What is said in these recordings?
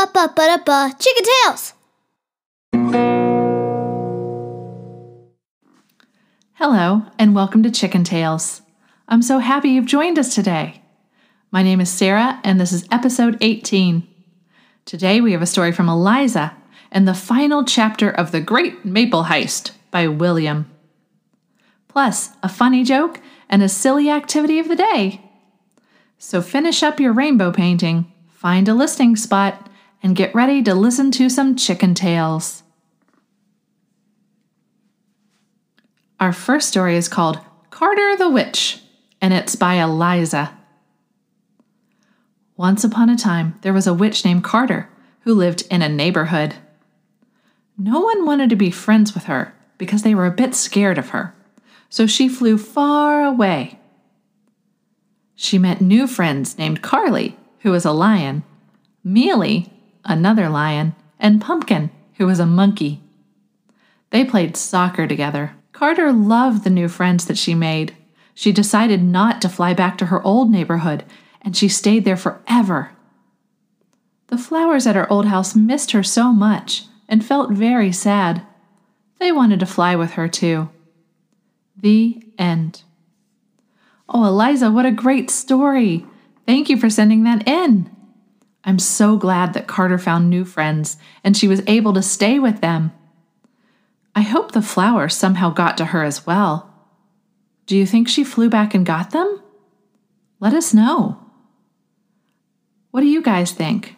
Ba ba ba da ba. Chicken Tales. Hello, and welcome to Chicken Tales. I'm so happy you've joined us today. My name is Sarah, and this is episode 18. Today we have a story from Eliza and the final chapter of The Great Maple Heist by William. Plus, a funny joke and a silly activity of the day. So finish up your rainbow painting, find a listening spot, and get ready to listen to some chicken tales. Our first story is called Carter the Witch, and it's by Eliza. Once upon a time, there was a witch named Carter who lived in a neighborhood. No one wanted to be friends with her because they were a bit scared of her, so she flew far away. She met new friends named Carly, who was a lion, Mealy, another lion, and Pumpkin, who was a monkey. They played soccer together. Carter loved the new friends that she made. She decided not to fly back to her old neighborhood, and she stayed there forever. The flowers at her old house missed her so much and felt very sad. They wanted to fly with her too. The end. Oh, Eliza, what a great story! Thank you for sending that in. I'm so glad that Carter found new friends and she was able to stay with them. I hope the flowers somehow got to her as well. Do you think she flew back and got them? Let us know. What do you guys think?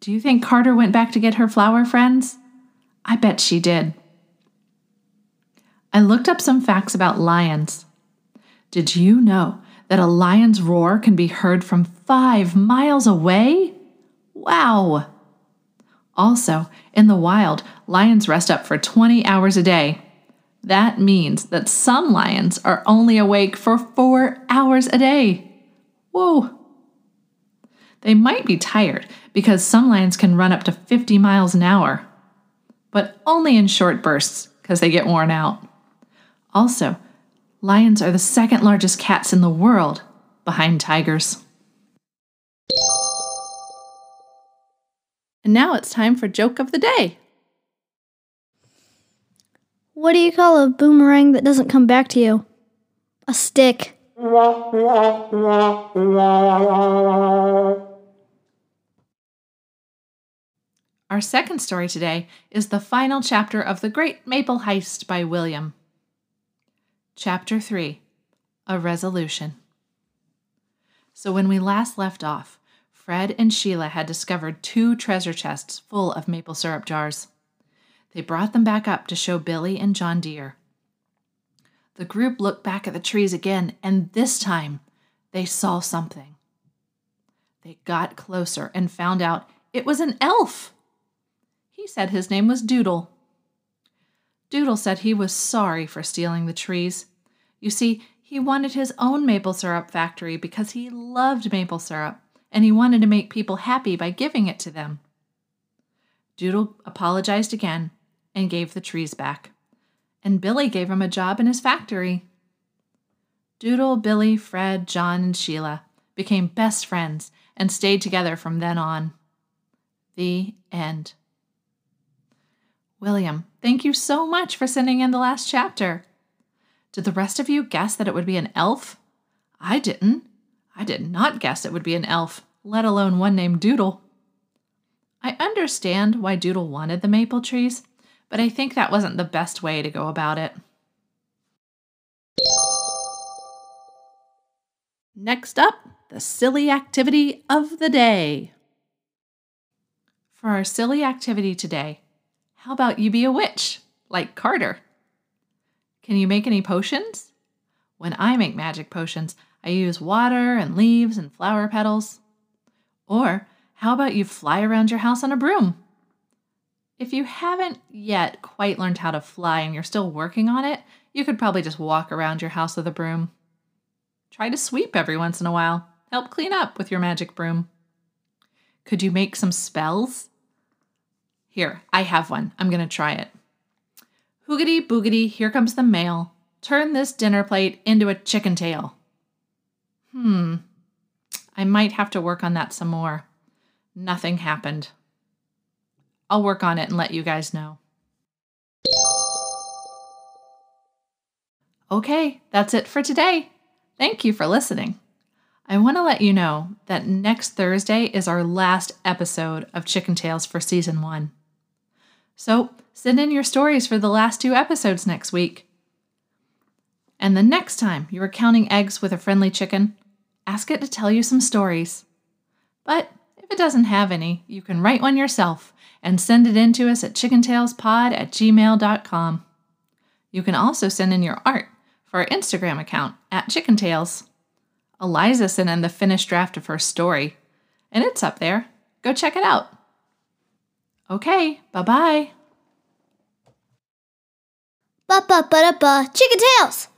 Do you think Carter went back to get her flower friends? I bet she did. I looked up some facts about lions. Did you know that a lion's roar can be heard from five miles away? Wow! Also, in the wild, lions rest up for 20 hours a day. That means that some lions are only awake for four hours a day. Whoa! They might be tired because some lions can run up to 50 miles an hour, but only in short bursts because they get worn out. Also, lions are the second largest cats in the world behind tigers. And now it's time for joke of the day. What do you call a boomerang that doesn't come back to you? A stick. Our second story today is the final chapter of The Great Maple Heist by William. Chapter 3 A Resolution. So, when we last left off, Fred and Sheila had discovered two treasure chests full of maple syrup jars. They brought them back up to show Billy and John Deere. The group looked back at the trees again, and this time they saw something. They got closer and found out it was an elf. He said his name was Doodle. Doodle said he was sorry for stealing the trees. You see, he wanted his own maple syrup factory because he loved maple syrup and he wanted to make people happy by giving it to them. Doodle apologized again and gave the trees back, and Billy gave him a job in his factory. Doodle, Billy, Fred, John, and Sheila became best friends and stayed together from then on. The end. William, thank you so much for sending in the last chapter. Did the rest of you guess that it would be an elf? I didn't. I did not guess it would be an elf, let alone one named Doodle. I understand why Doodle wanted the maple trees, but I think that wasn't the best way to go about it. Next up, the silly activity of the day. For our silly activity today, how about you be a witch, like Carter? Can you make any potions? When I make magic potions, I use water and leaves and flower petals. Or how about you fly around your house on a broom? If you haven't yet quite learned how to fly and you're still working on it, you could probably just walk around your house with a broom. Try to sweep every once in a while. Help clean up with your magic broom. Could you make some spells? Here, I have one. I'm going to try it. Hoogity boogity, here comes the mail. Turn this dinner plate into a chicken tail. Hmm. I might have to work on that some more. Nothing happened. I'll work on it and let you guys know. Okay, that's it for today. Thank you for listening. I want to let you know that next Thursday is our last episode of Chicken Tales for season one. So send in your stories for the last two episodes next week. And the next time you are counting eggs with a friendly chicken, ask it to tell you some stories. But if it doesn't have any, you can write one yourself and send it in to us at chickentailspod at gmail.com. You can also send in your art for our Instagram account at chickentails. Eliza sent in the finished draft of her story, and it's up there. Go check it out. Okay, bye bye. Ba ba ba da ba. Chicken Tales.